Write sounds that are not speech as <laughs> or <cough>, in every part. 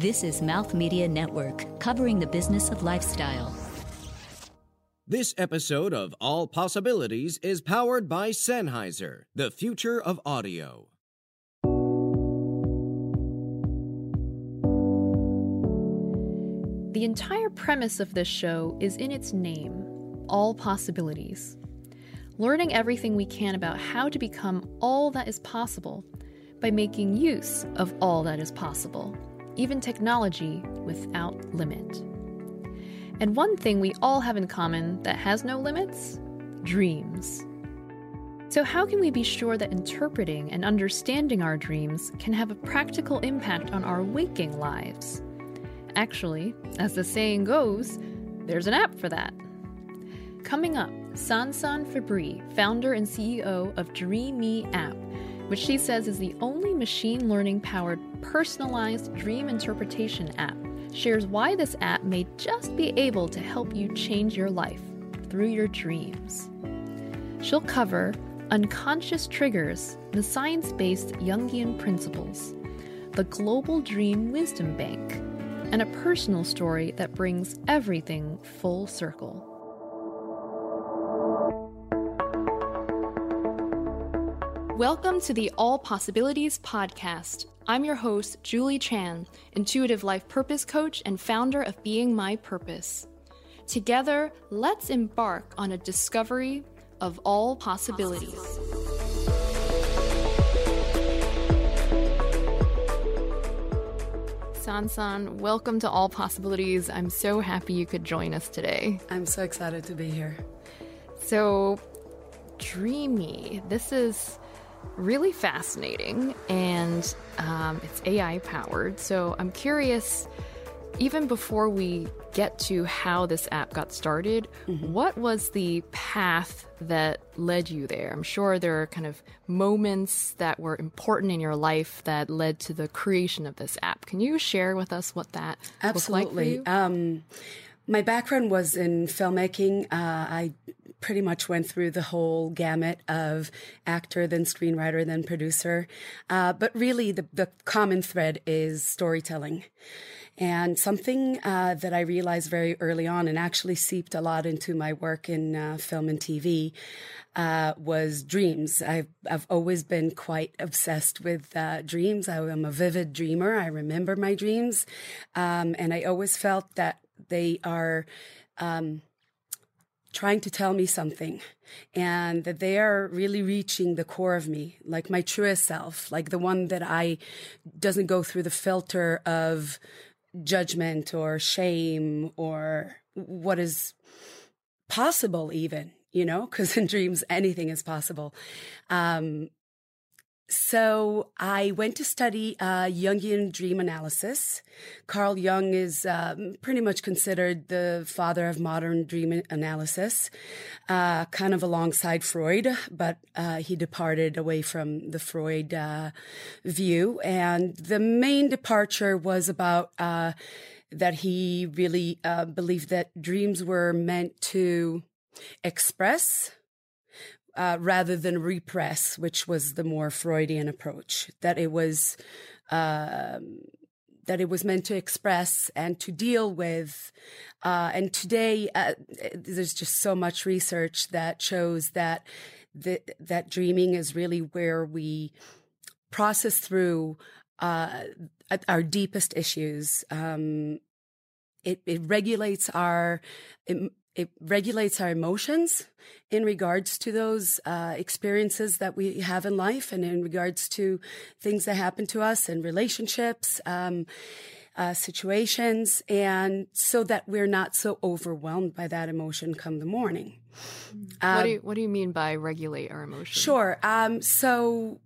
This is Mouth Media Network, covering the business of lifestyle. This episode of All Possibilities is powered by Sennheiser, the future of audio. The entire premise of this show is in its name All Possibilities. Learning everything we can about how to become all that is possible by making use of all that is possible even technology without limit. And one thing we all have in common that has no limits dreams. So, how can we be sure that interpreting and understanding our dreams can have a practical impact on our waking lives? Actually, as the saying goes, there's an app for that. Coming up, Sansan Fibri, founder and CEO of DreamMe app, which she says is the only machine learning powered personalized dream interpretation app, shares why this app may just be able to help you change your life through your dreams. She'll cover unconscious triggers, the science based Jungian principles, the Global Dream Wisdom Bank, and a personal story that brings everything full circle. Welcome to the All Possibilities Podcast. I'm your host, Julie Chan, intuitive life purpose coach and founder of Being My Purpose. Together, let's embark on a discovery of all possibilities. Sansan, welcome to All Possibilities. I'm so happy you could join us today. I'm so excited to be here. So, DreamMe. this is really fascinating and um, it's AI powered. So I'm curious, even before we get to how this app got started, mm-hmm. what was the path that led you there? I'm sure there are kind of moments that were important in your life that led to the creation of this app. Can you share with us what that Absolutely. Like um, my background was in filmmaking. Uh, I pretty much went through the whole gamut of actor, then screenwriter, then producer. Uh, but really, the, the common thread is storytelling. And something uh, that I realized very early on and actually seeped a lot into my work in uh, film and TV uh, was dreams. I've, I've always been quite obsessed with uh, dreams. I am a vivid dreamer. I remember my dreams. Um, and I always felt that they are. Um, trying to tell me something and that they are really reaching the core of me like my truest self like the one that i doesn't go through the filter of judgment or shame or what is possible even you know because <laughs> in dreams anything is possible. Um so I went to study uh, Jungian dream analysis. Carl Jung is um, pretty much considered the father of modern dream analysis, uh, kind of alongside Freud, but uh, he departed away from the Freud uh, view. And the main departure was about uh, that he really uh, believed that dreams were meant to express uh, rather than repress, which was the more Freudian approach. That it was uh, that it was meant to express and to deal with. Uh, and today, uh, there's just so much research that shows that the, that dreaming is really where we process through uh, our deepest issues. Um, it, it regulates our it regulates our emotions in regards to those uh, experiences that we have in life and in regards to things that happen to us and relationships um, uh, situations and so that we're not so overwhelmed by that emotion come the morning. Um, what, do you, what do you mean by regulate our emotions? Sure. Um, so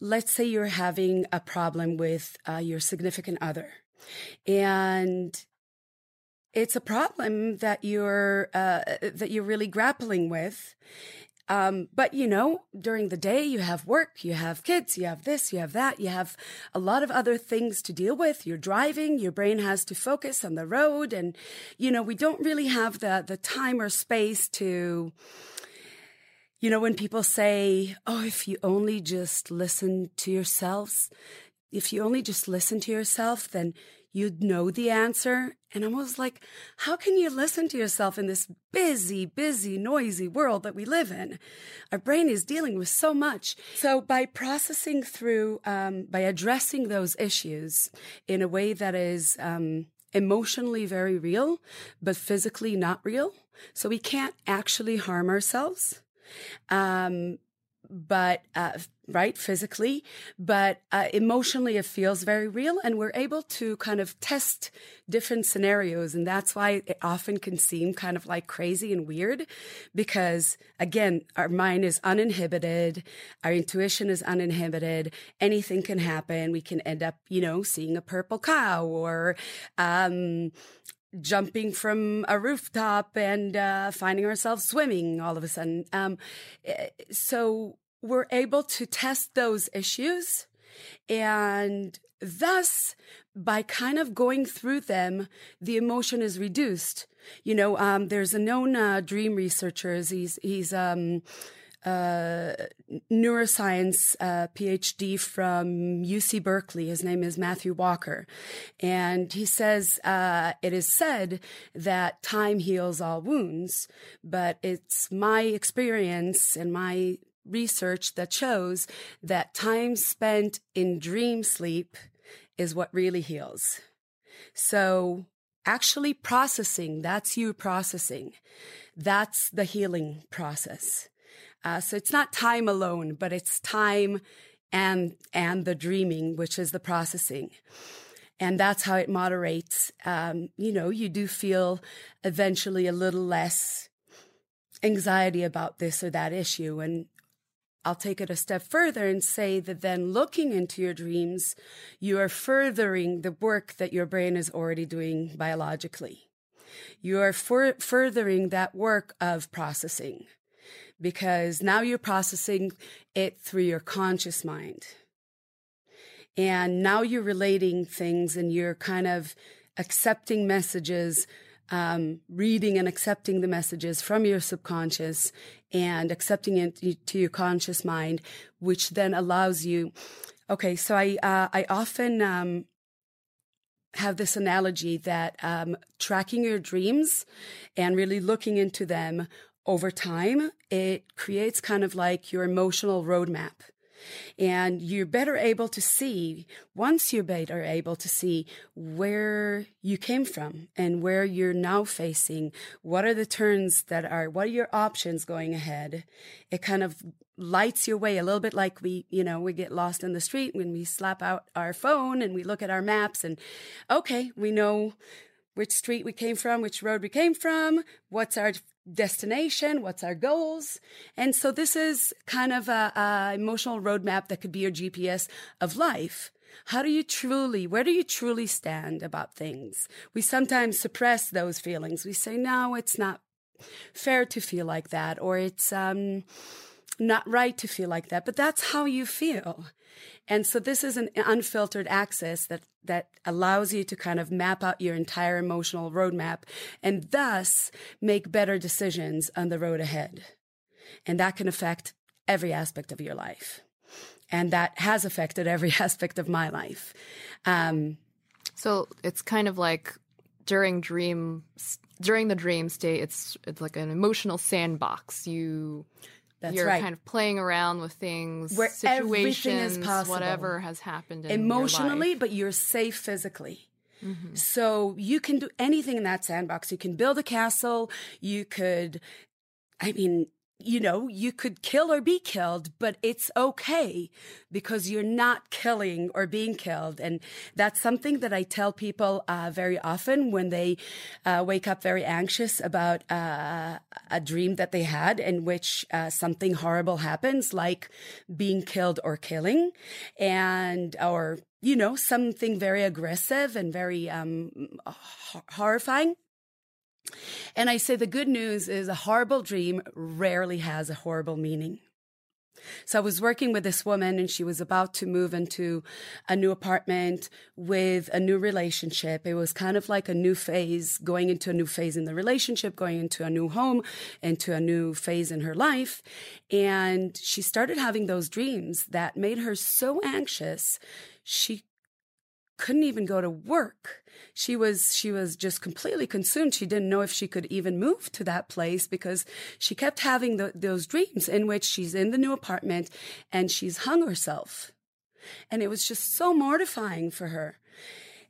let's say you're having a problem with uh, your significant other and it's a problem that you're uh, that you're really grappling with. Um, but you know, during the day, you have work, you have kids, you have this, you have that, you have a lot of other things to deal with. You're driving, your brain has to focus on the road. And, you know, we don't really have the, the time or space to, you know, when people say, Oh, if you only just listen to yourselves, if you only just listen to yourself, then you'd know the answer. And I was like, how can you listen to yourself in this busy, busy, noisy world that we live in? Our brain is dealing with so much. So by processing through, um, by addressing those issues in a way that is, um, emotionally very real, but physically not real. So we can't actually harm ourselves. Um, but uh, right physically but uh, emotionally it feels very real and we're able to kind of test different scenarios and that's why it often can seem kind of like crazy and weird because again our mind is uninhibited our intuition is uninhibited anything can happen we can end up you know seeing a purple cow or um, jumping from a rooftop and uh, finding ourselves swimming all of a sudden. Um, eh, so we're able to test those issues and thus by kind of going through them the emotion is reduced you know um, there's a known uh, dream researcher he's he's um, uh, neuroscience uh, PhD from UC Berkeley. His name is Matthew Walker. And he says uh, it is said that time heals all wounds, but it's my experience and my research that shows that time spent in dream sleep is what really heals. So actually processing, that's you processing. That's the healing process. Uh, so it's not time alone, but it's time and and the dreaming, which is the processing. And that's how it moderates. Um, you know, you do feel eventually a little less anxiety about this or that issue. And I'll take it a step further and say that then looking into your dreams, you are furthering the work that your brain is already doing biologically. You are furthering that work of processing because now you're processing it through your conscious mind. And now you're relating things and you're kind of accepting messages, um, reading and accepting the messages from your subconscious and accepting it to your conscious mind, which then allows you. Okay, so I uh, I often um, have this analogy that um, tracking your dreams and really looking into them over time, it creates kind of like your emotional roadmap. And you're better able to see, once you're better able to see where you came from and where you're now facing, what are the turns that are, what are your options going ahead? It kind of lights your way a little bit like we, you know, we get lost in the street when we slap out our phone and we look at our maps and, okay, we know which street we came from, which road we came from, what's our destination, what's our goals. And so this is kind of a, a, emotional roadmap that could be your GPS of life. How do you truly, where do you truly stand about things? We sometimes suppress those feelings. We say, no, it's not fair to feel like that, or it's, um, not right to feel like that, but that's how you feel. And so this is an unfiltered access that that allows you to kind of map out your entire emotional roadmap and thus make better decisions on the road ahead. And that can affect every aspect of your life. And that has affected every <laughs> aspect of my life. Um, so it's kind of like during dream during the dream state it's it's like an emotional sandbox you that's you're right. kind of playing around with things, Where everything situations, is possible. whatever has happened in emotionally, but you're safe physically. Mm-hmm. So you can do anything in that sandbox. You can build a castle. You could, I mean, you know, you could kill or be killed, but it's okay because you're not killing or being killed. And that's something that I tell people uh, very often when they uh, wake up very anxious about uh, a dream that they had in which uh, something horrible happens, like being killed or killing, and, or, you know, something very aggressive and very um, horrifying. And I say the good news is a horrible dream rarely has a horrible meaning. So I was working with this woman and she was about to move into a new apartment with a new relationship. It was kind of like a new phase, going into a new phase in the relationship, going into a new home, into a new phase in her life. And she started having those dreams that made her so anxious. She couldn't even go to work. She was she was just completely consumed. She didn't know if she could even move to that place because she kept having the, those dreams in which she's in the new apartment and she's hung herself, and it was just so mortifying for her.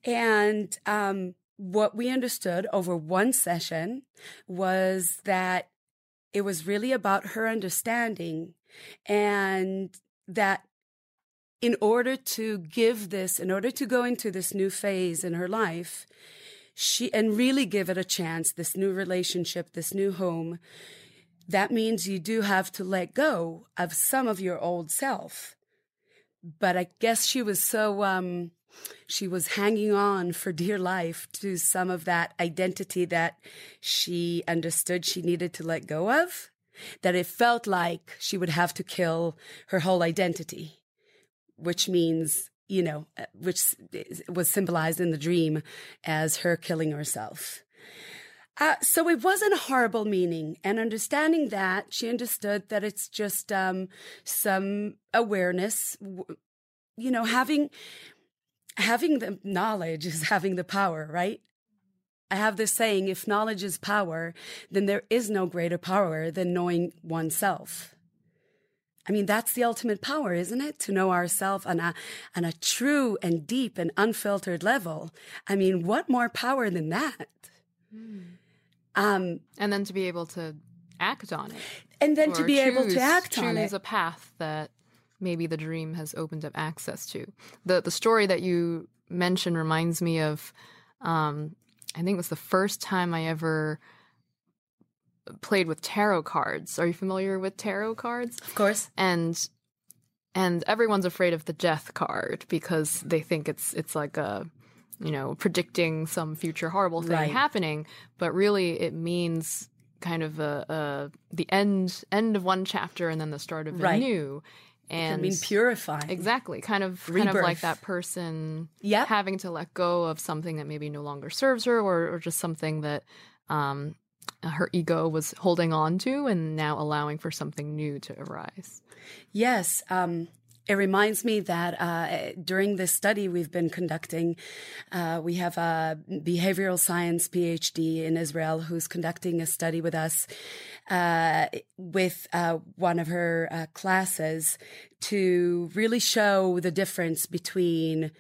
And um, what we understood over one session was that it was really about her understanding and that in order to give this, in order to go into this new phase in her life, she and really give it a chance, this new relationship, this new home, that means you do have to let go of some of your old self. But I guess she was so um, she was hanging on for dear life to some of that identity that she understood she needed to let go of, that it felt like she would have to kill her whole identity which means, you know, uh, which was symbolized in the dream as her killing herself. Uh, so it wasn't a horrible meaning. And understanding that, she understood that it's just um, some awareness, you know, having having the knowledge is <laughs> having the power, right? I have this saying if knowledge is power, then there is no greater power than knowing oneself. I mean, that's the ultimate power, isn't it? To know ourselves on a, on a true and deep and unfiltered level. I mean, what more power than that? Mm. Um, and then to be able to act on it. And then to be choose, able to act on it. Choose a path that maybe the dream has opened up access to. The, the story that you mentioned reminds me of, um, I think it was the first time I ever played with tarot cards. Are you familiar with tarot cards? Of course. And and everyone's afraid of the death card because they think it's it's like a you know predicting some future horrible thing right. happening, but really it means kind of a, a, the end end of one chapter and then the start of right. a new. And I mean purifying. Exactly. Kind of Rebirth. kind of like that person yep. having to let go of something that maybe no longer serves her or, or just something that um, her ego was holding on to and now allowing for something new to arise. Yes. Um, it reminds me that uh, during this study we've been conducting, uh, we have a behavioral science PhD in Israel who's conducting a study with us uh, with uh, one of her uh, classes to really show the difference between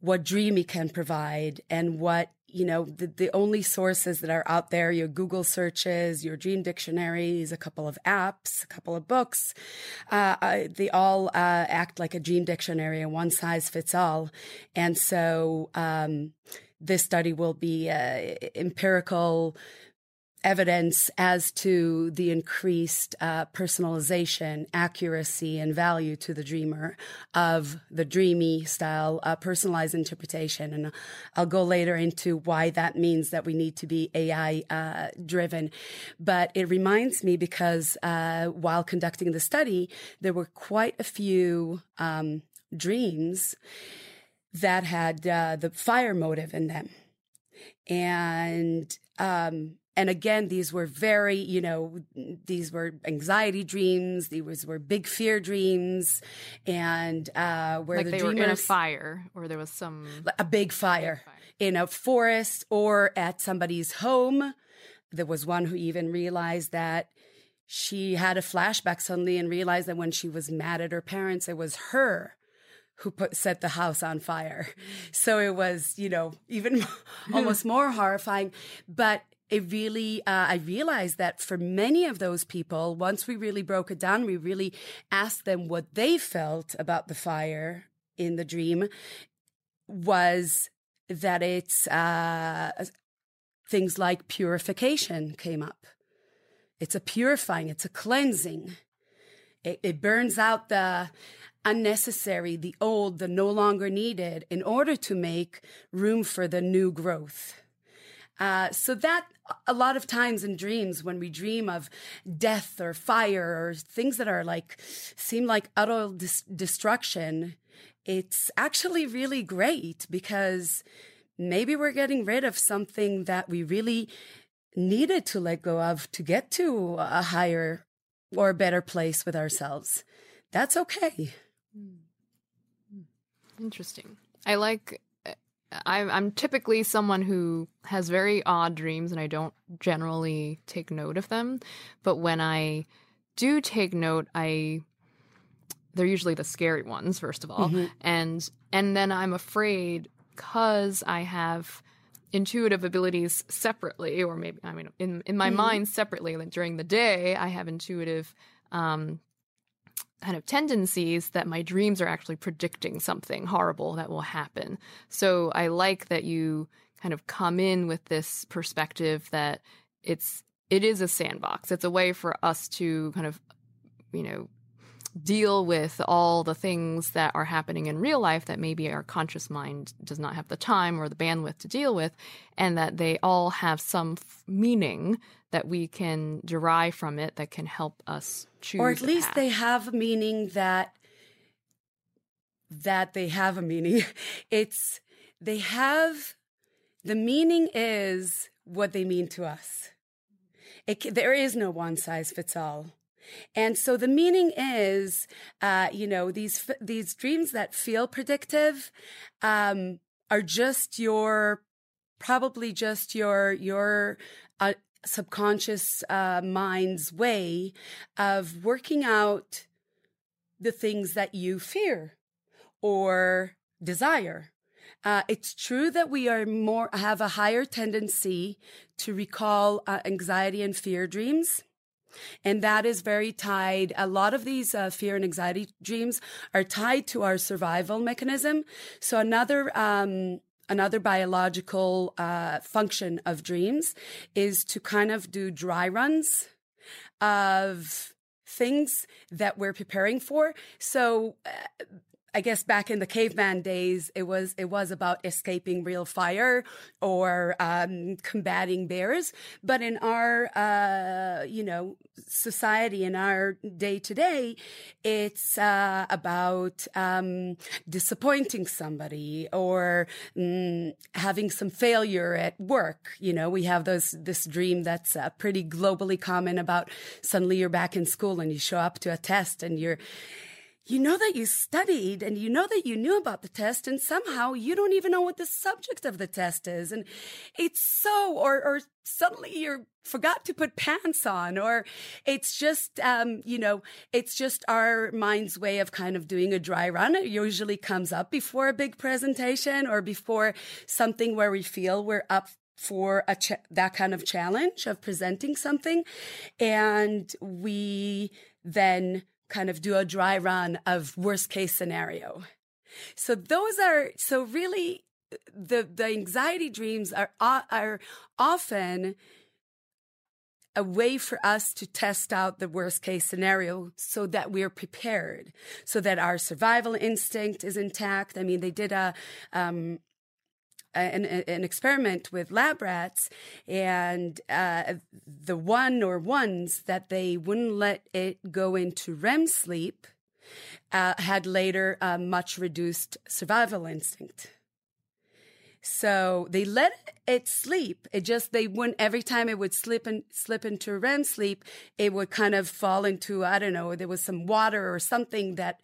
what DreamMe can provide and what you know, the, the only sources that are out there, your Google searches, your dream dictionaries, a couple of apps, a couple of books, uh, they all uh, act like a dream dictionary and one size fits all. And so um, this study will be uh, empirical evidence as to the increased uh, personalization, accuracy, and value to the dreamer of the DreamMe style uh, personalized interpretation. And I'll go later into why that means that we need to be AI uh, driven. But it reminds me because uh, while conducting the study, there were quite a few um, dreams that had uh, the fire motive in them. And um, and again, these were very, you know, these were anxiety dreams. These were big fear dreams, and uh, where like the they dreamers, were in a fire, or there was some a big fire, fire in a forest or at somebody's home. There was one who even realized that she had a flashback suddenly and realized that when she was mad at her parents, it was her who put set the house on fire. So it was, you know, even <laughs> almost <laughs> more horrifying. But it really, uh, I realized that for many of those people, once we really broke it down, we really asked them what they felt about the fire in the dream, was that it's uh, things like purification came up. It's a purifying, it's a cleansing. It, it burns out the unnecessary, the old, the no longer needed in order to make room for the new growth. Uh, so that a lot of times in dreams, when we dream of death or fire or things that are like seem like utter dis- destruction, it's actually really great because maybe we're getting rid of something that we really needed to let go of to get to a higher or better place with ourselves. That's okay. Interesting. I like I'm, I'm typically someone who has very odd dreams and I don't generally take note of them. But when I do take note, I they're usually the scary ones first of all, mm-hmm. and and then I'm afraid because I have intuitive abilities separately, or maybe I mean in in my mm-hmm. mind separately. Like during the day, I have intuitive um, kind of tendencies that my dreams are actually predicting something horrible that will happen. So I like that you kind of come in with this perspective that it's it is a sandbox. It's a way for us to kind of you know deal with all the things that are happening in real life that maybe our conscious mind does not have the time or the bandwidth to deal with, and that they all have some f- meaning that we can derive from it that can help us choose. Or at least they have meaning that that they have a meaning. <laughs> It's they have the meaning is what they mean to us. It, there is no one size fits all. And so the meaning is, uh, you know, these these dreams that feel predictive um, are just your probably just your your uh, subconscious uh, mind's way of working out the things that you fear or desire. Uh, it's true that we are more have a higher tendency to recall uh, anxiety and fear dreams. And that is very tied. A lot of these uh, fear and anxiety dreams are tied to our survival mechanism. So another, um, another biological uh, function of dreams is to kind of do dry runs of things that we're preparing for. So uh, I guess back in the caveman days, it was it was about escaping real fire or um, combating bears. But in our uh, you know society, in our day to day, it's uh, about um, disappointing somebody or mm, having some failure at work. You know, we have those this dream that's uh, pretty globally common about suddenly you're back in school and you show up to a test and you're you know that you studied and you know that you knew about the test and somehow you don't even know what the subject of the test is. And it's so or or suddenly you forgot to put pants on or it's just um, you know it's just our mind's way of kind of doing a dry run. It usually comes up before a big presentation or before something where we feel we're up for a ch- that kind of challenge of presenting something. And we then kind of do a dry run of worst case scenario. So those are so really the the anxiety dreams are are often a way for us to test out the worst case scenario so that we're prepared, so that our survival instinct is intact. I mean, they did a um, an, an experiment with lab rats, and uh, the one or ones that they wouldn't let it go into REM sleep uh, had later a much reduced survival instinct. So they let it sleep. It just they wouldn't every time it would slip and slip into REM sleep, it would kind of fall into I don't know. There was some water or something that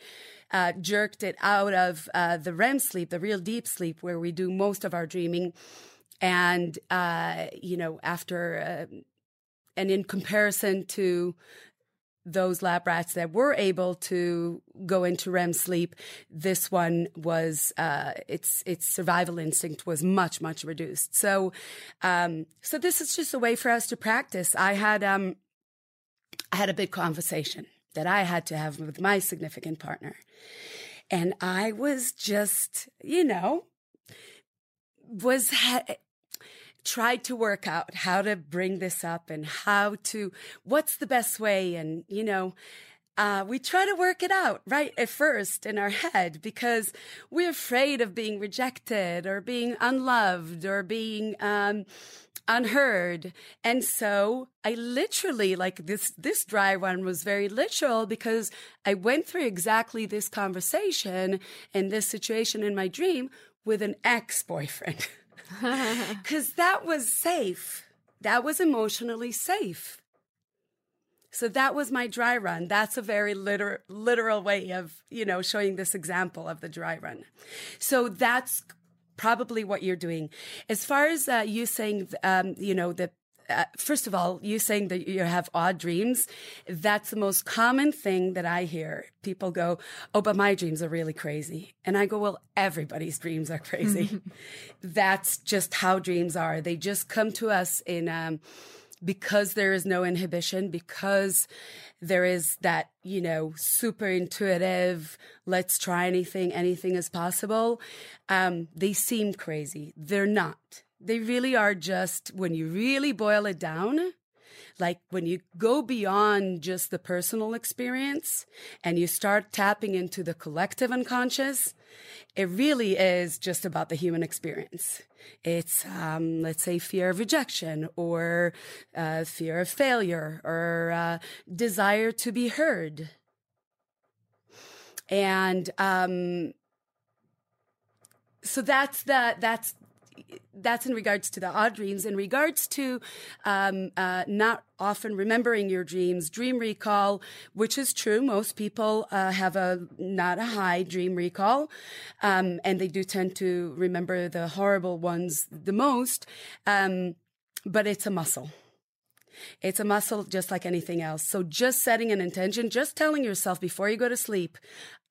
uh, jerked it out of uh, the REM sleep, the real deep sleep, where we do most of our dreaming. And, uh, you know, after, uh, and in comparison to those lab rats that were able to go into REM sleep, this one was uh, its its survival instinct was much much reduced. So, um, so this is just a way for us to practice. I had um, I had a big conversation that I had to have with my significant partner. And I was just, you know, was ha- tried to work out how to bring this up and how to what's the best way and you know uh, we try to work it out right at first in our head because we're afraid of being rejected or being unloved or being um, unheard. And so I literally like this, this dry run was very literal because I went through exactly this conversation and this situation in my dream with an ex boyfriend. <laughs> <laughs> Cause that was safe. That was emotionally safe. So that was my dry run. That's a very literal, literal way of, you know, showing this example of the dry run. So that's probably what you're doing. As far as uh, you saying, um, you know, that uh, first of all, you saying that you have odd dreams, that's the most common thing that I hear. People go, Oh, but my dreams are really crazy. And I go, Well, everybody's dreams are crazy. <laughs> that's just how dreams are. They just come to us in, um, because there is no inhibition, because there is that, you know, super intuitive, let's try anything, anything is possible. Um, they seem crazy. They're not they really are just, when you really boil it down, like when you go beyond just the personal experience and you start tapping into the collective unconscious, it really is just about the human experience. It's, um, let's say, fear of rejection or uh, fear of failure or uh, desire to be heard. And um, so that's the that's that's in regards to the odd dreams. In regards to um, uh, not often remembering your dreams, dream recall, which is true. Most people uh, have a not a high dream recall, um, and they do tend to remember the horrible ones the most. Um, but it's a muscle. It's a muscle just like anything else. So just setting an intention, just telling yourself before you go to sleep,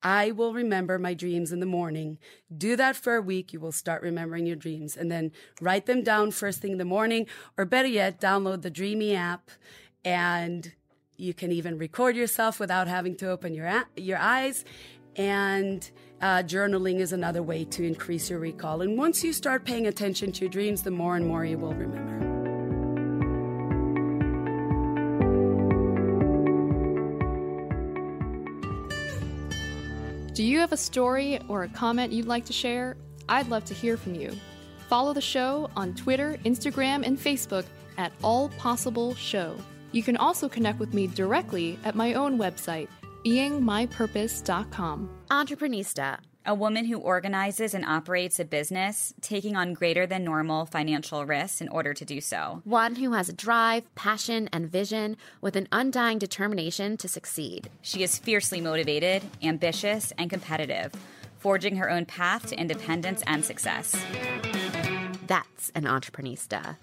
I will remember my dreams in the morning. Do that for a week. You will start remembering your dreams and then write them down first thing in the morning, or better yet, download the DreamMe app and you can even record yourself without having to open your, your eyes. And uh, journaling is another way to increase your recall. And once you start paying attention to your dreams, the more and more you will remember. Do you have a story or a comment you'd like to share? I'd love to hear from you. Follow the show on Twitter, Instagram, and Facebook at All Possible Show. You can also connect with me directly at my own website, beingmypurpose.com. Entreprenista, a woman who organizes and operates a business, taking on greater than normal financial risks in order to do so. One who has a drive, passion, and vision with an undying determination to succeed. She is fiercely motivated, ambitious, and competitive, forging her own path to independence and success. That's an entreprenista.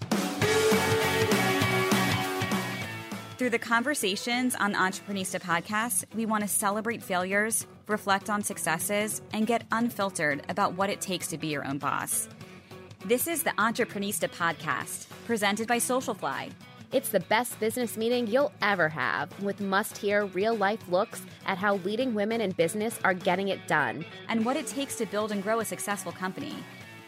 Through the conversations on the Entreprenista podcast, we want to celebrate failures, reflect on successes, and get unfiltered about what it takes to be your own boss. This is the Entreprenista podcast, presented by Socialfly. It's the best business meeting you'll ever have, with must hear real life looks at how leading women in business are getting it done, and what it takes to build and grow a successful company.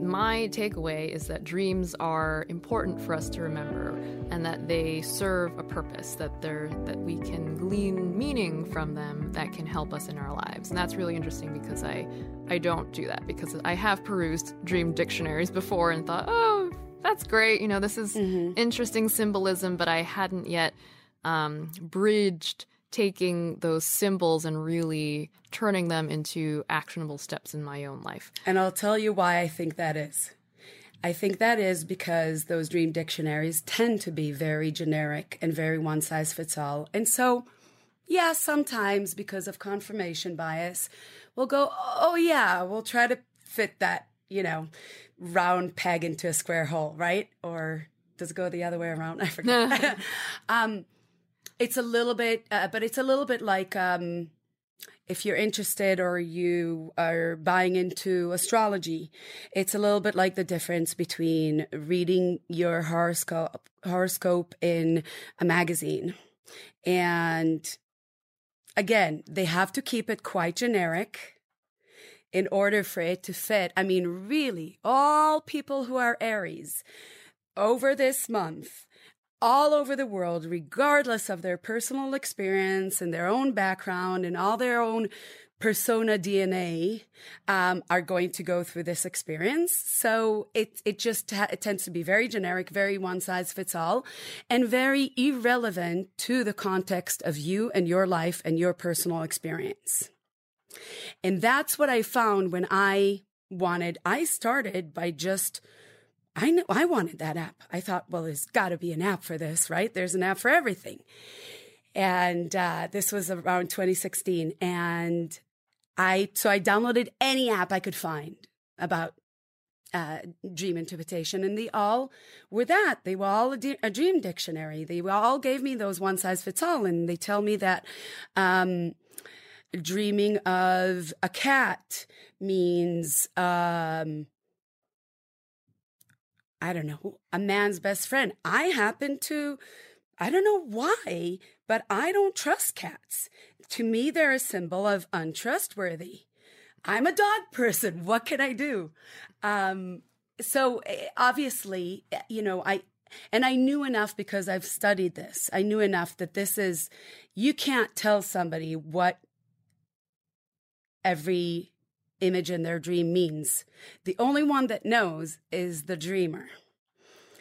my takeaway is that dreams are important for us to remember and that they serve a purpose that they're that we can glean meaning from them that can help us in our lives. And that's really interesting because i i don't do that because i have perused dream dictionaries before and thought oh that's great. You know this is interesting symbolism but i hadn't yet um, bridged taking those symbols and really turning them into actionable steps in my own life. And I'll tell you why I think that is. I think that is because those dream dictionaries tend to be very generic and very one size fits all. And so, yeah, sometimes because of confirmation bias, we'll go, oh, yeah, we'll try to fit that, you know, round peg into a square hole, right? Or does it go the other way around? <laughs> I forget. <laughs> um, it's a little bit, uh, but it's a little bit like um, if you're interested or you are buying into astrology, it's a little bit like the difference between reading your horoscope horoscope in a magazine and again, they have to keep it quite generic in order for it to fit. I mean, really, all people who are Aries over this month all over the world, regardless of their personal experience and their own background and all their own persona DNA um, are going to go through this experience. So it it just ha- it tends to be very generic, very one size fits all, and very irrelevant to the context of you and your life and your personal experience. And that's what I found when I wanted. I started by just. I know I wanted that app. I thought, well, there's got to be an app for this, right? There's an app for everything. And uh, this was around 2016. And I so I downloaded any app I could find about uh, dream interpretation, and they all were that. They were all a, de- a, dream dictionary. They all gave me those one size fits all, and they tell me that um, dreaming of a cat means. Um, I don't know, a man's best friend. I happen to, I don't know why, but I don't trust cats. To me, they're a symbol of untrustworthy. I'm a dog person. <laughs> What can I do? Um, so eh, obviously, eh, you know, I, and I knew enough because I've studied this. I knew enough that this is, you can't tell somebody what every image in their dream means. The only one that knows is the dreamer.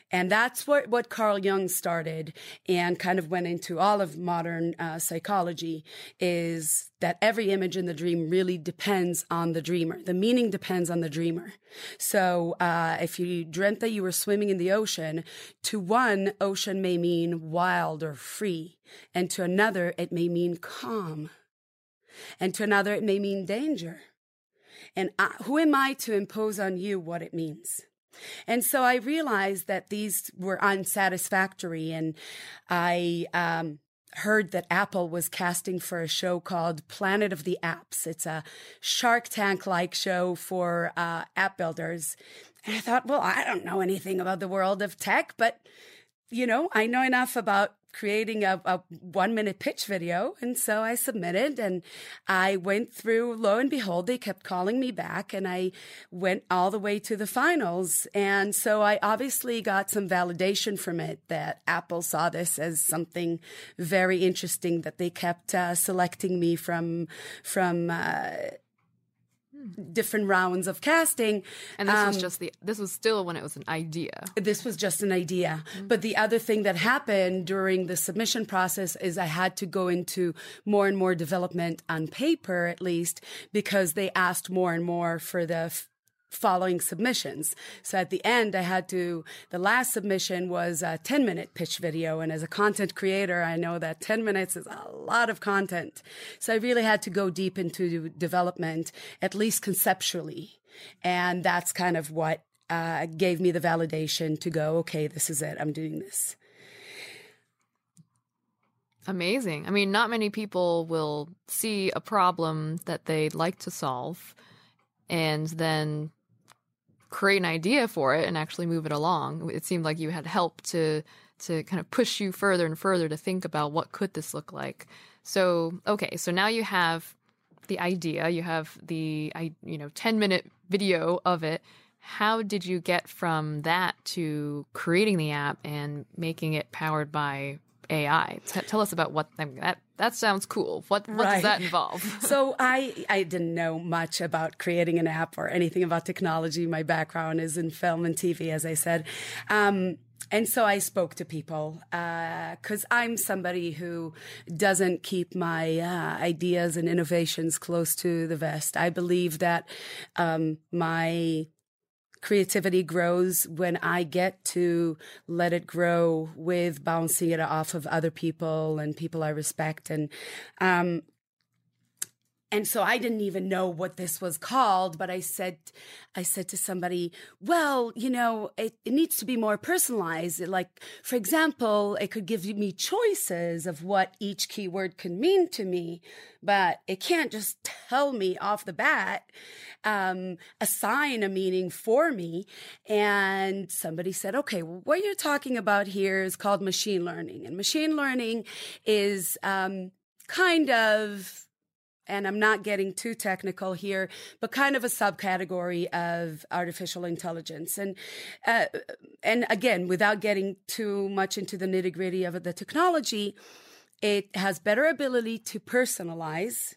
And that's what, what Carl Jung started and kind of went into all of modern uh, psychology is that every image in the dream really depends on the dreamer. The meaning depends on the dreamer. So uh, if you dreamt that you were swimming in the ocean, to one, ocean may mean wild or free. And to another, it may mean calm. And to another, it may mean danger. And I, who am I to impose on you what it means? And so I realized that these were unsatisfactory, and I um, heard that Apple was casting for a show called Planet of the Apps. It's a Shark Tank like show for uh, app builders. And I thought, well, I don't know anything about the world of tech, but you know, I know enough about creating a, a, one minute pitch video. And so I submitted and I went through, lo and behold, they kept calling me back and I went all the way to the finals. And so I obviously got some validation from it that Apple saw this as something very interesting that they kept uh, selecting me from, from, uh, different rounds of casting. And this um, was just the this was still when it was an idea. This was just an idea. Mm-hmm. But the other thing that happened during the submission process is I had to go into more and more development on paper at least because they asked more and more for the following submissions. So at the end, I had to, the last submission was a 10 minute pitch video. And as a content creator, I know that 10 minutes is a lot of content. So I really had to go deep into development, at least conceptually. And that's kind of what uh, gave me the validation to go, okay, this is it. I'm doing this. Amazing. I mean, not many people will see a problem that they'd like to solve and then create an idea for it and actually move it along. It seemed like you had help to to kind of push you further and further to think about what could this look like. So, okay, so now you have the idea, you have the you know 10 minute video of it. How did you get from that to creating the app and making it powered by AI. T- tell us about what I mean, that that sounds cool. What what right. does that involve? <laughs> so I I didn't know much about creating an app or anything about technology. My background is in film and TV, as I said. Um, and so I spoke to people because uh, I'm somebody who doesn't keep my uh, ideas and innovations close to the vest. I believe that um, my creativity grows when I get to let it grow with bouncing it off of other people and people I respect. And um, and so I didn't even know what this was called, but I said, I said to somebody, well, you know, it, it, needs to be more personalized. Like, for example, it could give me choices of what each keyword can mean to me, but it can't just tell me off the bat, um, assign a meaning for me. And somebody said, okay, well, what you're talking about here is called machine learning. And machine learning is, um, kind of, and I'm not getting too technical here, but kind of a subcategory of artificial intelligence. And uh, and again, without getting too much into the nitty gritty of the technology, it has better ability to personalize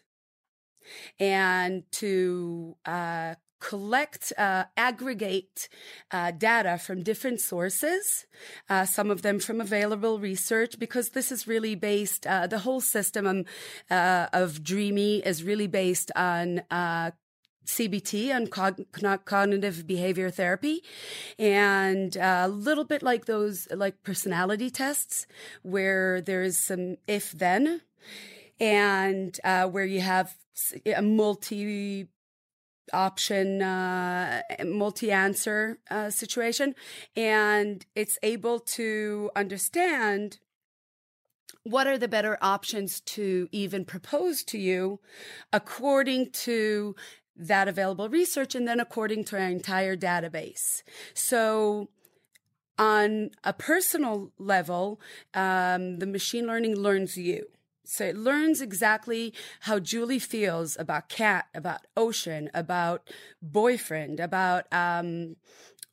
and to uh, collect, uh, aggregate uh, data from different sources, uh, some of them from available research, because this is really based, uh, the whole system um, uh, of DreamMe is really based on uh, CBT on cog- cognitive behavior therapy, and a little bit like those like personality tests, where there's some if then, and uh, where you have a multi option uh, multi-answer uh, situation. And it's able to understand what are the better options to even propose to you according to that available research and then according to our entire database. So on a personal level um, the machine learning learns you so it learns exactly how Julie feels about cat, about ocean, about boyfriend, about um,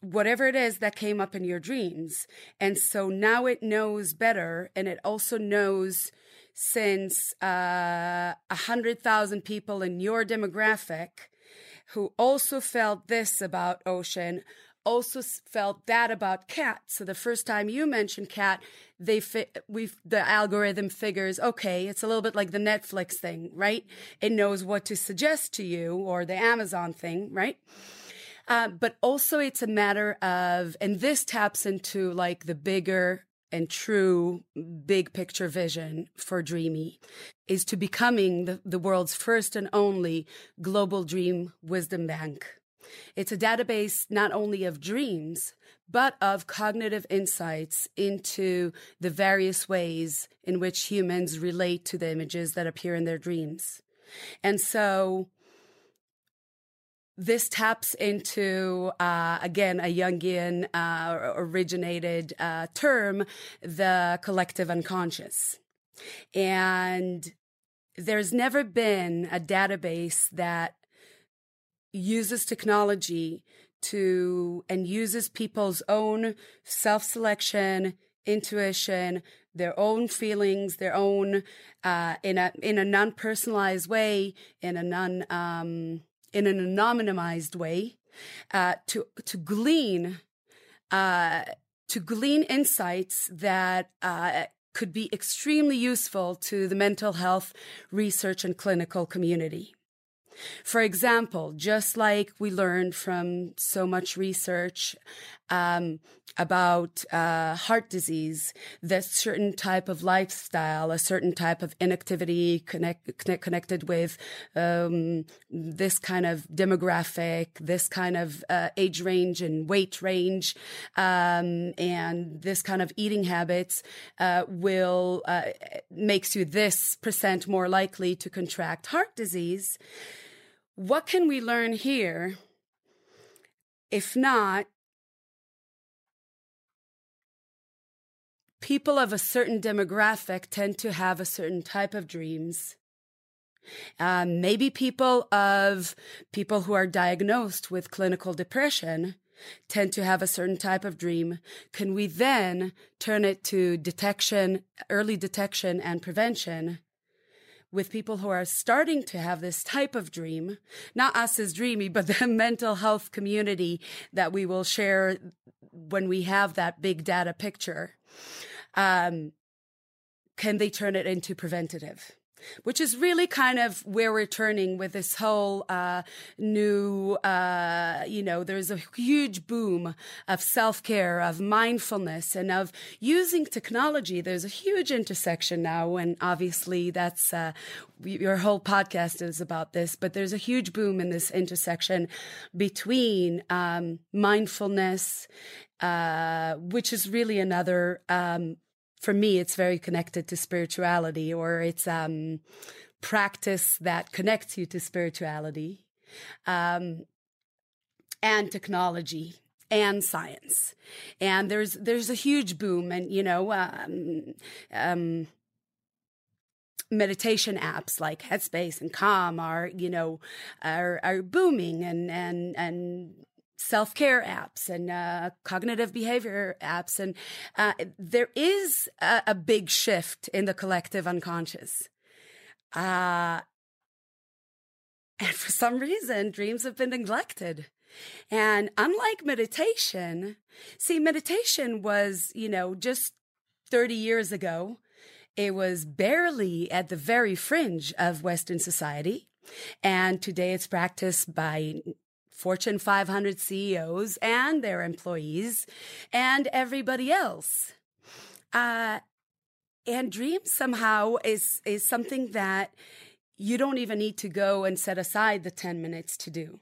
whatever it is that came up in your dreams. And so now it knows better. And it also knows since uh, a uh, hundred thousand people in your demographic who also felt this about ocean also felt that about cat. So the first time you mentioned cat, they fi- we the algorithm figures okay, it's a little bit like the Netflix thing, right? It knows what to suggest to you or the Amazon thing, right? Uh, but also it's a matter of, and this taps into like the bigger and true big picture vision for DreamMe is to becoming the, the world's first and only global dream wisdom bank. It's a database not only of dreams, but of cognitive insights into the various ways in which humans relate to the images that appear in their dreams. And so this taps into, uh, again, a Jungian uh, originated uh, term, the collective unconscious. And there's never been a database that uses technology to and uses people's own self selection, intuition, their own feelings, their own uh, in a in a non personalized way, in a non um, in an anonymized way, uh, to to glean uh, to glean insights that uh, could be extremely useful to the mental health research and clinical community. For example, just like we learned from so much research um, about uh, heart disease, that certain type of lifestyle, a certain type of inactivity connect, connect, connected with um, this kind of demographic, this kind of uh, age range and weight range, um, and this kind of eating habits uh, will uh, makes you this percent more likely to contract heart disease. What can we learn here? If not, people of a certain demographic tend to have a certain type of dreams. Um, maybe people of people who are diagnosed with clinical depression tend to have a certain type of dream. Can we then turn it to detection, early detection and prevention? With people who are starting to have this type of dream, not us as DreamMe, but the <laughs> mental health community that we will share when we have that big data picture. Um, can they turn it into preventative? Which is really kind of where we're turning with this whole uh, new, uh, you know, there's a huge boom of self care, of mindfulness, and of using technology. There's a huge intersection now, and obviously that's uh, your whole podcast is about this, but there's a huge boom in this intersection between um, mindfulness, uh, which is really another. Um, for me, it's very connected to spirituality or it's um, practice that connects you to spirituality um, and technology and science. And there's there's a huge boom, and you know. Um, um, meditation apps like Headspace and Calm are, you know, are are booming and and and self care apps and uh, cognitive behavior apps. And uh, there is a, a, big shift in the collective unconscious. Uh, And for some reason, dreams have been neglected. And unlike meditation, see, meditation was, you know, just 30 years ago, it was barely at the very fringe of Western society. And today it's practiced by Fortune 500 CEOs and their employees and everybody else. Uh, and dreams somehow is is something that you don't even need to go and set aside the 10 minutes to do.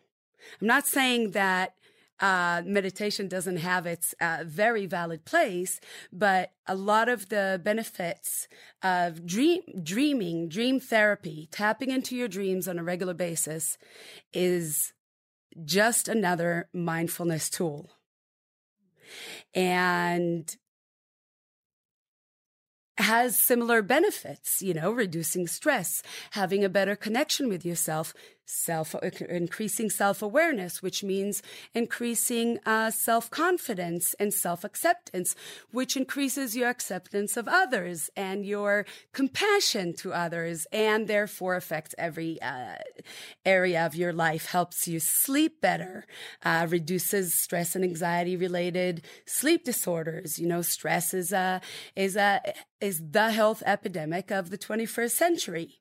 I'm not saying that uh, meditation doesn't have its uh, very valid place, but a lot of the benefits of dream, dreaming, dream therapy, tapping into your dreams on a regular basis is just another mindfulness tool. And has similar benefits, you know, reducing stress, having a better connection with yourself, self increasing self awareness, which means increasing uh, self confidence and self acceptance, which increases your acceptance of others and your compassion to others, and therefore affects every uh, area of your life. Helps you sleep better, uh, reduces stress and anxiety related sleep disorders. You know, stress is a is a is the health epidemic of the 21st century.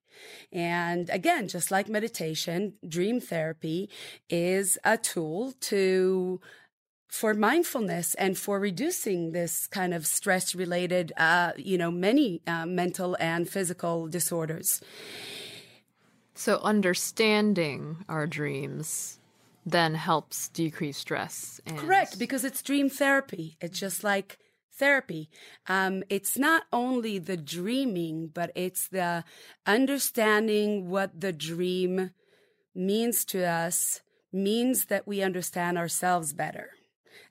And again, just like meditation, dream therapy is a tool to for mindfulness and for reducing this kind of stress related, uh, you know, many uh, mental and physical disorders. So, understanding our dreams then helps decrease stress. And... Correct, because it's dream therapy. It's just like therapy. Um, it's not only the dreaming, but it's the understanding what the dream means to us, means that we understand ourselves better.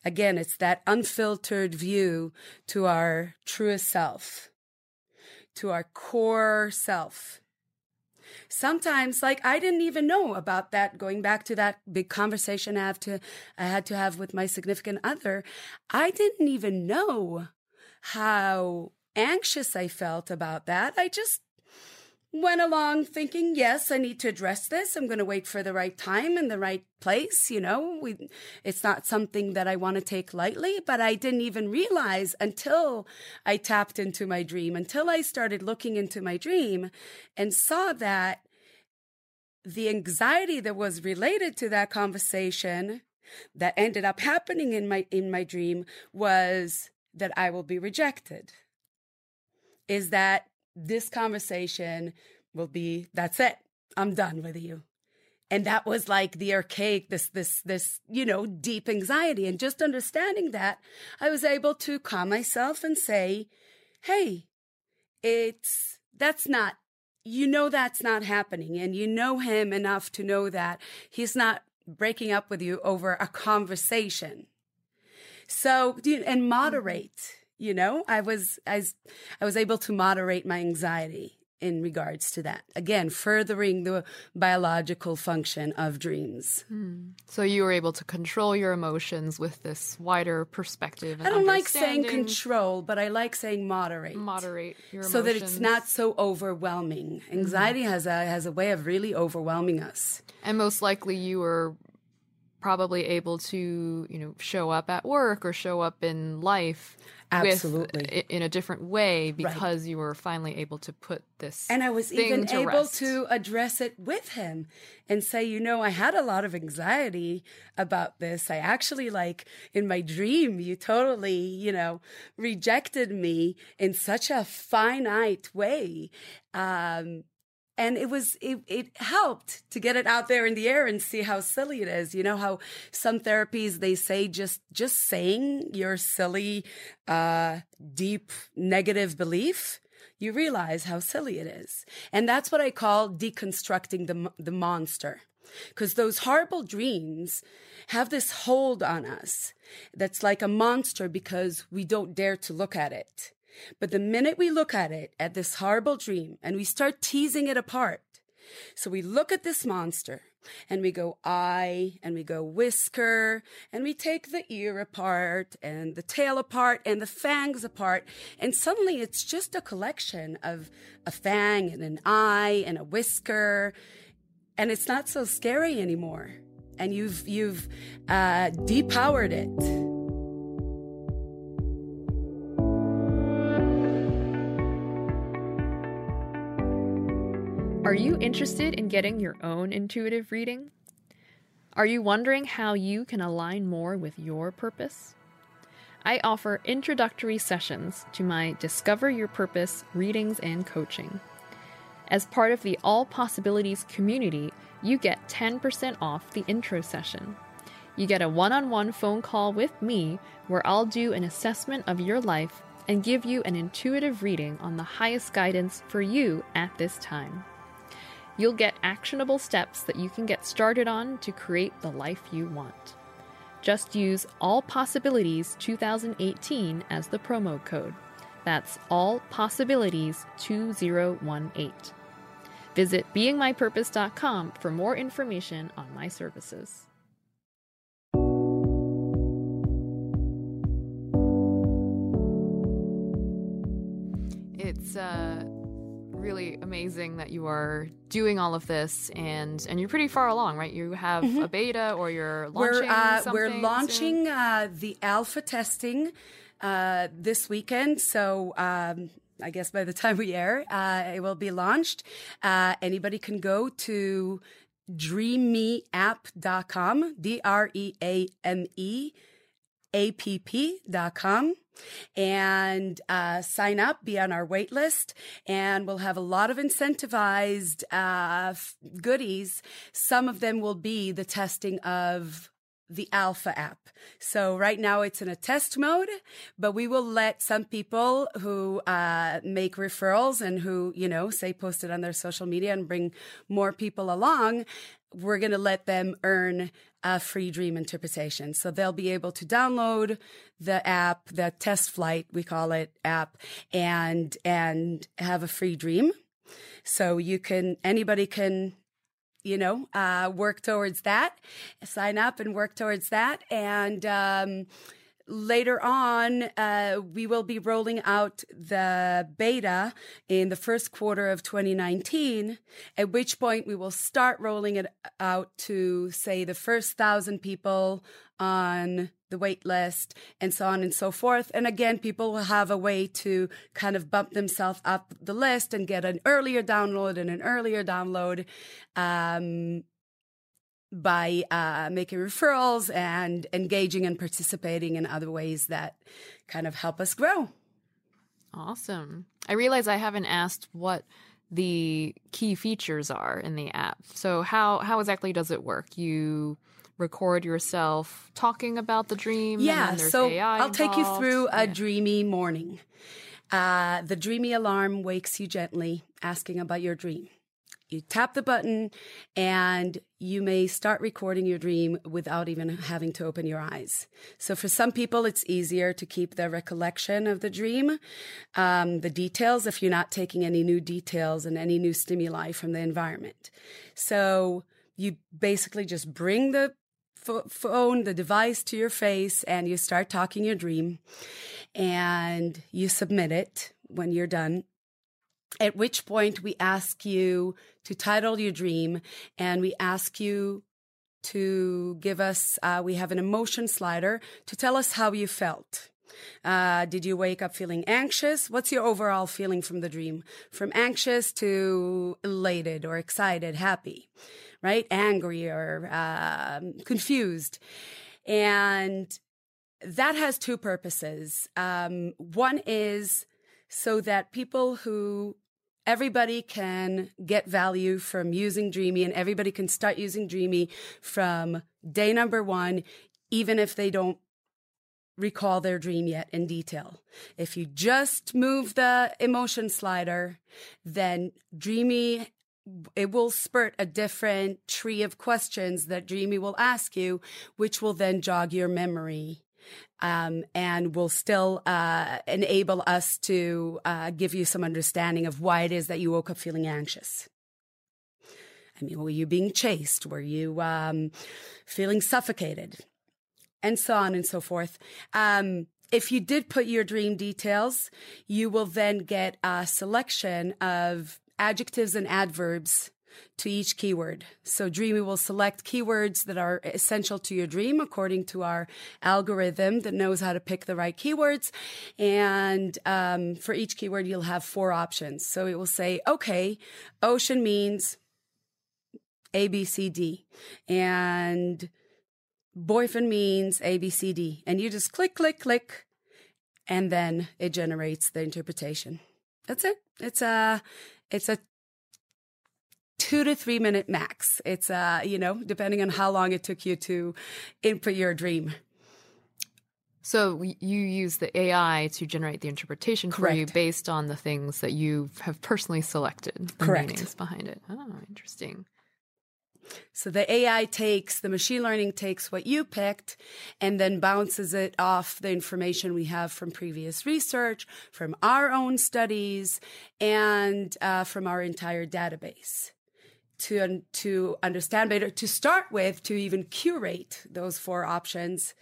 Again, it's that unfiltered view to our truest self, to our core self sometimes like I didn't even know about that going back to that big conversation I have to I had to have with my significant other. I didn't even know how anxious I felt about that. I just went along thinking, yes, I need to address this. I'm going to wait for the right time and the right place. You know, we, it's not something that I want to take lightly, but I didn't even realize until I tapped into my dream, until I started looking into my dream and saw that the anxiety that was related to that conversation that ended up happening in my, in my dream was that I will be rejected. Is that this conversation will be that's it. I'm done with you. And that was like the archaic, this, this, this, you know, deep anxiety. And just understanding that, I was able to calm myself and say, hey, it's, that's not, you know, that's not happening. And you know him enough to know that he's not breaking up with you over a conversation. So, and mm-hmm. moderate you know i was i was, I was able to moderate my anxiety in regards to that again furthering the biological function of dreams hmm. so you were able to control your emotions with this wider perspective i don't like saying control but i like saying moderate moderate your so that it's not so overwhelming mm-hmm. anxiety mm-hmm. has a has a way of really overwhelming us and most likely you were probably able to you know show up at work or show up in life absolutely with, in a different way because right. you were finally able to put this and i was even to able rest. to address it with him and say you know i had a lot of anxiety about this i actually like in my dream you totally you know rejected me in such a finite way um and it was it, it helped to get it out there in the air and see how silly it is. You know how some therapies they say just just saying your silly uh deep negative belief you realize how silly it is. And that's what i call deconstructing the the monster. Because those horrible dreams have this hold on us that's like a monster because we don't dare to look at it but the minute we look at it, at this horrible dream, and we start teasing it apart, so we look at this monster and we go eye and we go whisker and we take the ear apart and the tail apart and the fangs apart. And suddenly it's just a collection of a fang and an eye and a whisker. and it's not so scary anymore. And you've you've uh, depowered it. Are you interested in getting your own intuitive reading? Are you wondering how you can align more with your purpose? I offer introductory sessions to my Discover Your Purpose readings and coaching. As part of the All Possibilities community, you get 10% off the intro session. You get a one on one phone call with me where I'll do an assessment of your life and give you an intuitive reading on the highest guidance for you at this time. You'll get actionable steps that you can get started on to create the life you want. Just use All Possibilities 2018 as the promo code. That's All Possibilities 2018. Visit beingmypurpose.com for more information on my services. It's uh, really amazing that you are doing all of this, and and you're pretty far along, right? You have mm-hmm. a beta, or you're launching. We're uh, something we're launching uh, the alpha testing uh, this weekend, so. Um, I guess by the time we air, uh, it will be launched. Uh, anybody can go to dreammeapp.com, D R E A M E A P P.com and uh, sign up, be on our wait list, and we'll have a lot of incentivized uh, f- goodies. Some of them will be the testing of the alpha app. So right now it's in a test mode, but we will let some people who uh, make referrals and who, you know, say post it on their social media and bring more people along. We're going to let them earn a free dream interpretation. So they'll be able to download the app, the test flight, we call it app, and, and have a free dream. So you can, anybody can you know, uh, work towards that, sign up and work towards that. And um, later on, uh, we will be rolling out the beta in the first quarter of 2019, at which point we will start rolling it out to, say, the first thousand people on the wait list and so on and so forth. And again, people will have a way to kind of bump themselves up the list and get an earlier download and an earlier download. Um, by uh, making referrals and engaging and participating in other ways that kind of help us grow. Awesome. I realize I haven't asked what the key features are in the app. So how how exactly does it work? You record yourself talking about the dream. Yeah, so AI I'll take you through a yeah. dreamy morning. Uh, the DreamMe alarm wakes you gently, asking about your dream. You tap the button and you may start recording your dream without even having to open your eyes. So for some people, it's easier to keep the recollection of the dream, um, the details, if you're not taking any new details and any new stimuli from the environment. So you basically just bring the phone, the device to your face, and you start talking your dream, and you submit it when you're done. At which point, we ask you to title your dream, and we ask you to give us, uh, we have an emotion slider to tell us how you felt. Uh, did you wake up feeling anxious? What's your overall feeling from the dream? From anxious to elated or excited, happy right? Angry or um, confused. And that has two purposes. Um, one is so that people who everybody can get value from using DreamMe and everybody can start using DreamMe from day number one, even if they don't recall their dream yet in detail. If you just move the emotion slider, then DreamMe it will spurt a different tree of questions that DreamMe will ask you, which will then jog your memory. Um, and will still uh, enable us to uh, give you some understanding of why it is that you woke up feeling anxious. I mean, were you being chased? Were you um, feeling suffocated? And so on and so forth. Um, if you did put your dream details, you will then get a selection of adjectives and adverbs to each keyword. So DreamMe will select keywords that are essential to your dream according to our algorithm that knows how to pick the right keywords. And um, for each keyword, you'll have four options. So it will say, okay, ocean means A, B, C, D. And boyfriend means A, B, C, D. And you just click, click, click, and then it generates the interpretation. That's it. It's a, it's a two to three minute max. It's, uh, you know, depending on how long it took you to input your dream. So you use the AI to generate the interpretation Correct. for you based on the things that you have personally selected. The Correct. meanings behind it. Oh, interesting. So the AI takes, the machine learning takes what you picked and then bounces it off the information we have from previous research, from our own studies, and uh, from our entire database to, to understand better, to start with, to even curate those four options.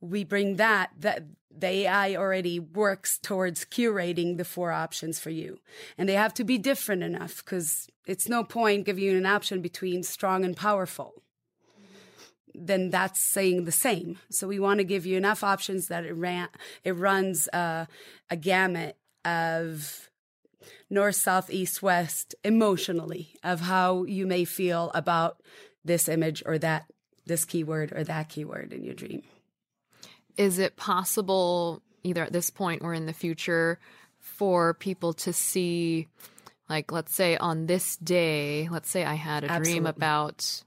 We bring that, that the AI already works towards curating the four options for you. And they have to be different enough because it's no point giving you an option between strong and powerful. Then that's saying the same. So we want to give you enough options that it ran, it runs uh, a gamut of north, south, east, west emotionally of how you may feel about this image or that, this keyword or that keyword in your dream. Is it possible, either at this point or in the future, for people to see, like, let's say on this day, let's say I had a dream about,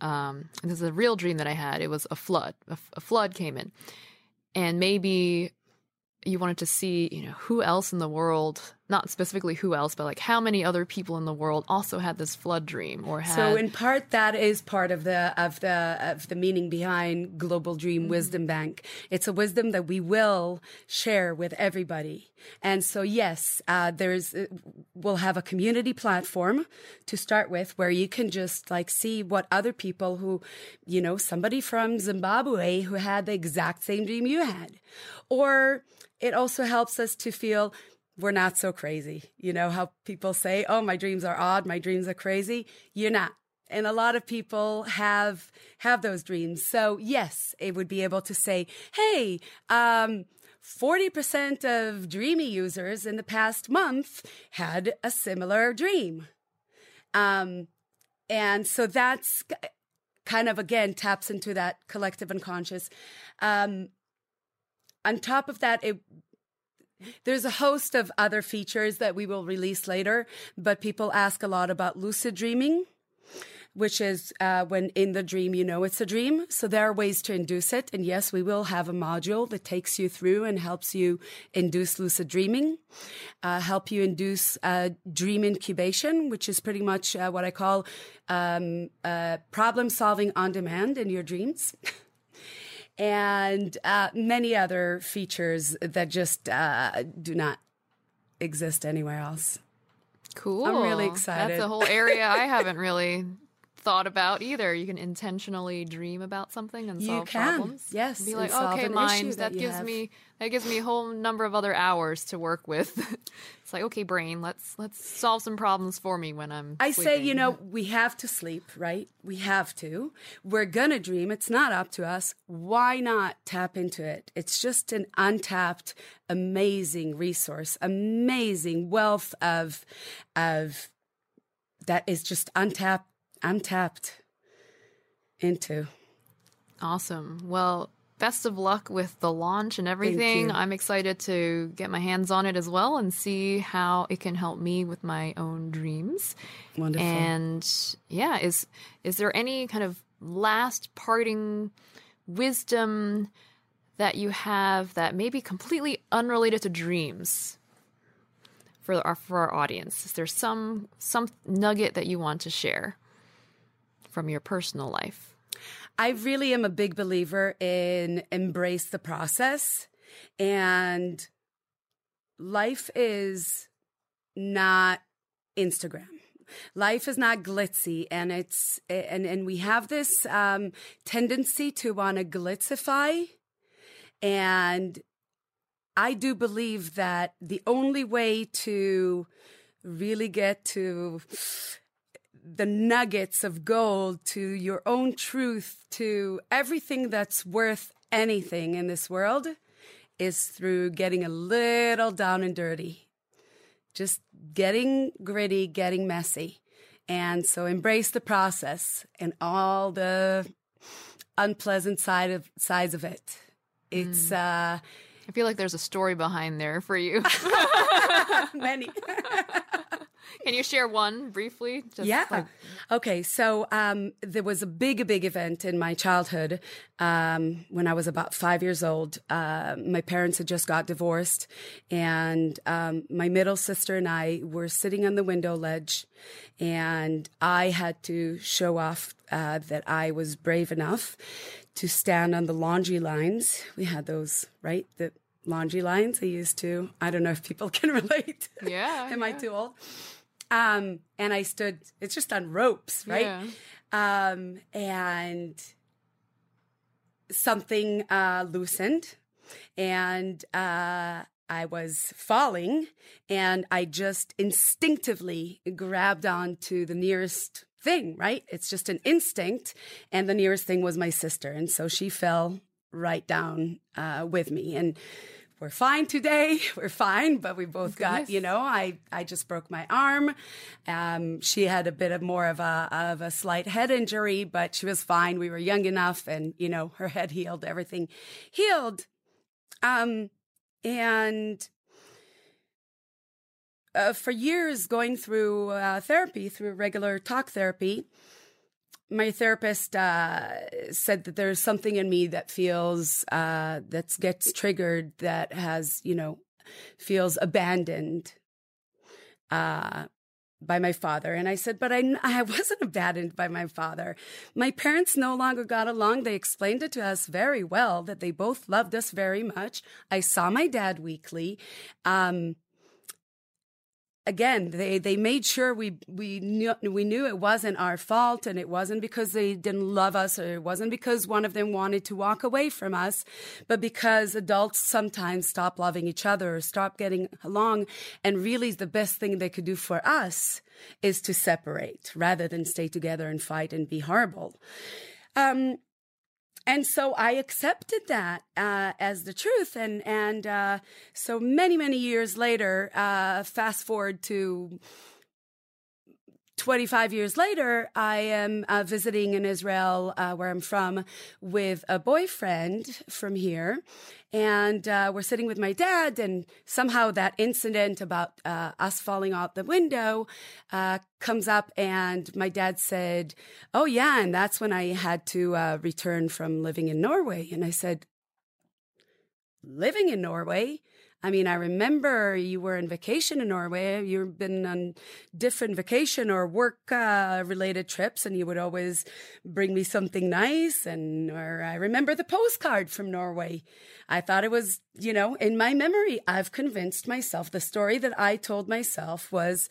um, this is a real dream that I had. It was a flood. A, a flood came in, and maybe you wanted to see, you know, who else in the world, not specifically who else, but like how many other people in the world also had this flood dream or had. So in part that is part of the of the of the meaning behind Global Dream Mm-hmm. Wisdom Bank. It's a wisdom that we will share with everybody. And so yes, uh, there's uh, we'll have a community platform to start with where you can just like see what other people who, you know, somebody from Zimbabwe who had the exact same dream you had, or it also helps us to feel we're not so crazy. You know how people say, "Oh, my dreams are odd, my dreams are crazy." You're not. And a lot of people have have those dreams. So, yes, it would be able to say, "Hey, um 40% of DreamMe users in the past month had a similar dream." Um and so that's kind of again taps into that collective unconscious. Um on top of that, it there's a host of other features that we will release later, but people ask a lot about lucid dreaming, which is uh, when in the dream you know it's a dream. So there are ways to induce it. And yes, we will have a module that takes you through and helps you induce lucid dreaming, uh, help you induce uh, dream incubation, which is pretty much uh, what I call um, uh, problem solving on demand in your dreams. <laughs> and uh, many other features that just uh, do not exist anywhere else. Cool. I'm really excited. That's a whole area I haven't really <laughs> thought about either. You can intentionally dream about something and You solve can, problems. yes, Be like, okay, mind, that that, gives have." me that gives me a whole number of other hours to work with. <laughs> it's like, okay, brain, let's let's solve some problems for me when I'm. I say, you know, we have to sleep, right? We have to. We're gonna dream. It's not up to us. Why not tap into it? It's just an untapped, amazing resource, amazing wealth of, of that is just untapped, untapped into. Awesome. Well, best of luck with the launch and everything. I'm excited to get my hands on it as well and see how it can help me with my own dreams. Wonderful. And yeah, is is there any kind of last parting wisdom that you have that may be completely unrelated to dreams for our for our audience? Is there some some nugget that you want to share from your personal life? I really am a big believer in embrace the process and life is not Instagram. Life is not glitzy and it's and and we have this um tendency to want to glitzify and I do believe that the only way to really get to the nuggets of gold to your own truth to everything that's worth anything in this world is through getting a little down and dirty. Just getting gritty getting messy. And so embrace the process and all the unpleasant side of sides of it. It's uh I feel like there's a story behind there for you. <laughs> many <laughs> <laughs> Can you share one briefly? Just yeah. like- okay. So um, there was a big, big event in my childhood um, when I was about five years old. Uh, my parents had just got divorced, and um, my middle sister and I were sitting on the window ledge, and I had to show off uh, that I was brave enough to stand on the laundry lines. We had those, right? The laundry lines I used to. I don't know if people <laughs> can relate. Yeah, Am I too old? Um, and I stood, it's just on ropes, right? Um, and something uh, loosened and uh, I was falling and I just instinctively grabbed onto the nearest thing, right? It's just an instinct. And the nearest thing was my sister. And so she fell right down uh, with me. And we're fine today. <laughs> We're fine, but we both got, you know, I, I just broke my arm. Um, she had a bit of more of a, of a slight head injury, but she was fine. We were young enough and, you know, her head healed, everything healed. Um, and uh, for years going through uh, therapy, through regular talk therapy, my therapist uh, said that there's something in me that feels uh, that gets triggered that has you know feels abandoned uh, by my father. And i said but I, <laughs> I wasn't abandoned by my father. My parents no longer got along. They explained it to us very well that they both loved us very much. I saw my dad weekly um, again they they made sure we we knew we knew it wasn't our fault and it wasn't because they didn't love us or it wasn't because one of them wanted to walk away from us but because adults sometimes stop loving each other or stop getting along. And really the best thing they could do for us is to separate rather than stay together and fight and be horrible. Um and so I accepted that uh, as the truth, and and uh, so many many years later, uh, fast forward to 25 years later, I am uh, visiting in Israel, uh, where I'm from, with a boyfriend from here. And uh, we're sitting with my dad, and somehow that incident about uh, us falling out the window uh, comes up. And my dad said, Oh, yeah. And that's when I had to uh, return from living in Norway. And I said, Living in Norway? I mean, I remember you were on vacation in Norway. You've been on different vacation or work uh, related trips, and you would always bring me something nice. And or I remember the postcard from Norway. I thought it was, you know, in my memory, I've convinced myself the story that I told myself was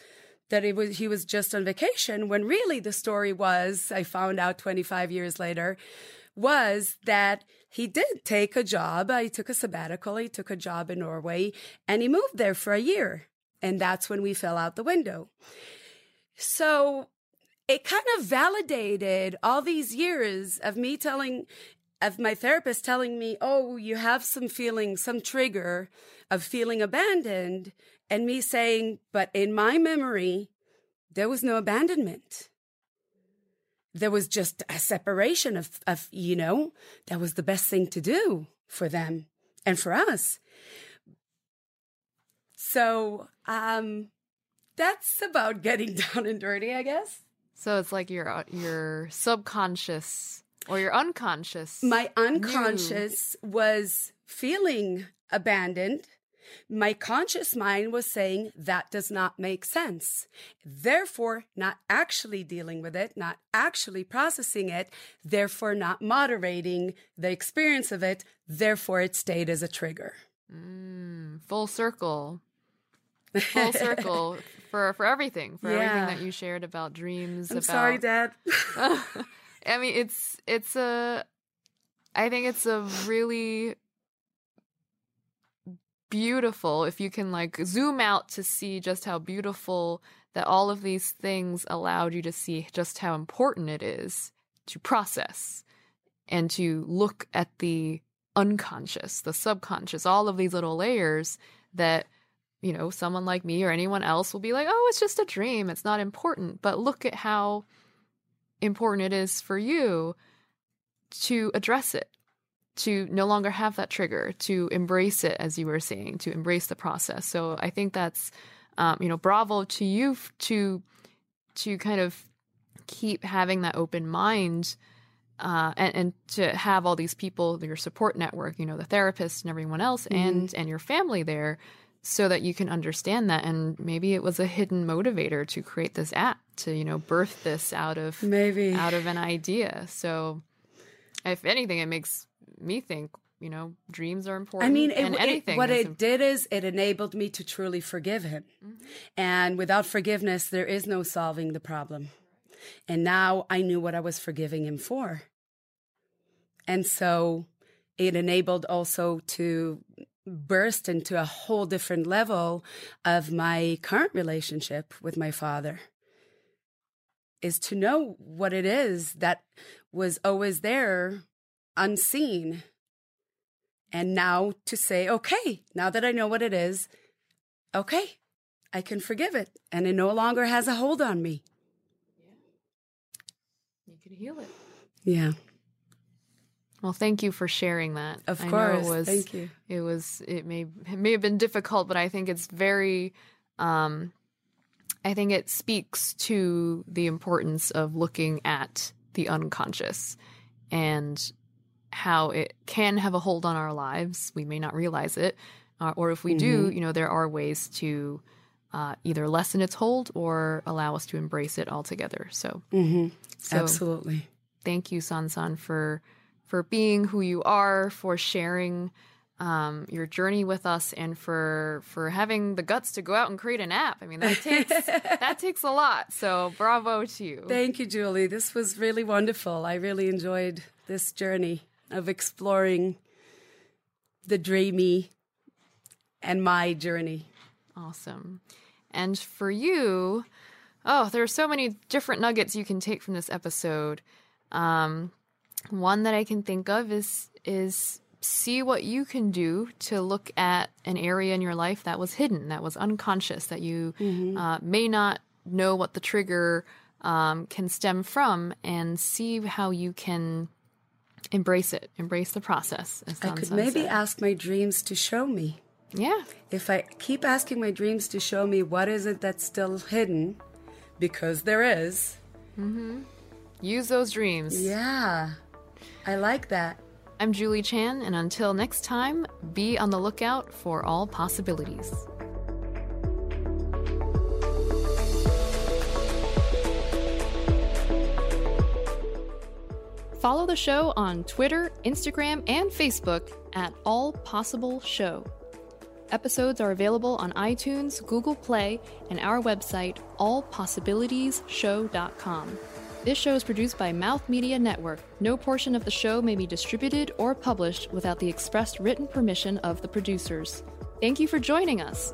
that it was he was just on vacation when really the story was I found out 25 years later was that he did take a job. He took a sabbatical. He took a job in Norway and he moved there for a year. And that's when we fell out the window. So it kind of validated all these years of me telling, of my therapist telling me, oh, you have some feeling, some trigger of feeling abandoned. And me saying, but in my memory, there was no abandonment there was just a separation of, of, you know, that was the best thing to do for them and for us. So, um, that's about getting <laughs> down and dirty, I guess. So it's like your uh, your subconscious or your unconscious. My unconscious was feeling abandoned. My conscious mind was saying that does not make sense. Therefore, not actually dealing with it, not actually processing it, therefore, not moderating the experience of it. Therefore, it stayed as a trigger. Mm, full circle. Full <laughs> circle for for everything, for Yeah. everything that you shared about dreams. I'm about, sorry, Dad. <laughs> <laughs> I mean, it's it's a. I think it's a really beautiful if you can like zoom out to see just how beautiful that all of these things allowed you to see just how important it is to process and to look at the unconscious, the subconscious, all of these little layers that, you know, someone like me or anyone else will be like, oh, it's just a dream. It's not important. But look at how important it is for you to address it, to no longer have that trigger, to embrace it, as you were saying, to embrace the process. So I think that's, um, you know, bravo to you to to kind of keep having that open mind uh, and, and, to have all these people, your support network, you know, the therapist and everyone else, mm-hmm. and and your family there, so that you can understand that. And maybe it was a hidden motivator to create this app to you know birth this out of maybe out of an idea. So, if anything, it makes me think. You know, dreams are important. I mean, it, and anything. It, what it did is it enabled me to truly forgive him, mm-hmm. and without forgiveness, there is no solving the problem. And now I knew what I was forgiving him for. And so it enabled also to burst into a whole different level of my current relationship with my father is to know what it is that was always there unseen and now to say okay now that i know what it is okay i can forgive it and it no longer has a hold on me could heal it. Yeah. Well, thank you for sharing that. Of I course, it was, thank you. It was. It may it may have been difficult, but I think it's very. Um, I think it speaks to the importance of looking at the unconscious and how it can have a hold on our lives. We may not realize it, uh, or if we mm-hmm. do, you know, there are ways to uh, either lessen its hold or allow us to embrace it altogether. So, mm-hmm. so absolutely. Thank you, Sansan, for for being who you are, for sharing um, your journey with us, and for for having the guts to go out and create an app. I mean, that takes <laughs> that takes a lot. So, bravo to you. Thank you, Julie. This was really wonderful. I really enjoyed this journey of exploring the DreamMe and my journey. Awesome. And for you, oh, there are so many different nuggets you can take from this episode. Um, one that I can think of is is see what you can do to look at an area in your life that was hidden, that was unconscious, that you mm-hmm. uh, may not know what the trigger um, can stem from, and see how you can embrace it, embrace the process. I could maybe said. ask my dreams to show me. Yeah. If I keep asking my dreams to show me what is it that's still hidden, because there is. Mm-hmm. Use those dreams. Yeah. I like that. I'm Julie Chan, and until next time, be on the lookout for all possibilities. Follow the show on Twitter, Instagram, and Facebook at All Possible Show. Episodes are available on iTunes, Google Play, and our website, allpossibilitiesshow.com. This show is produced by Mouth Media Network. No portion of the show may be distributed or published without the expressed written permission of the producers. Thank you for joining us.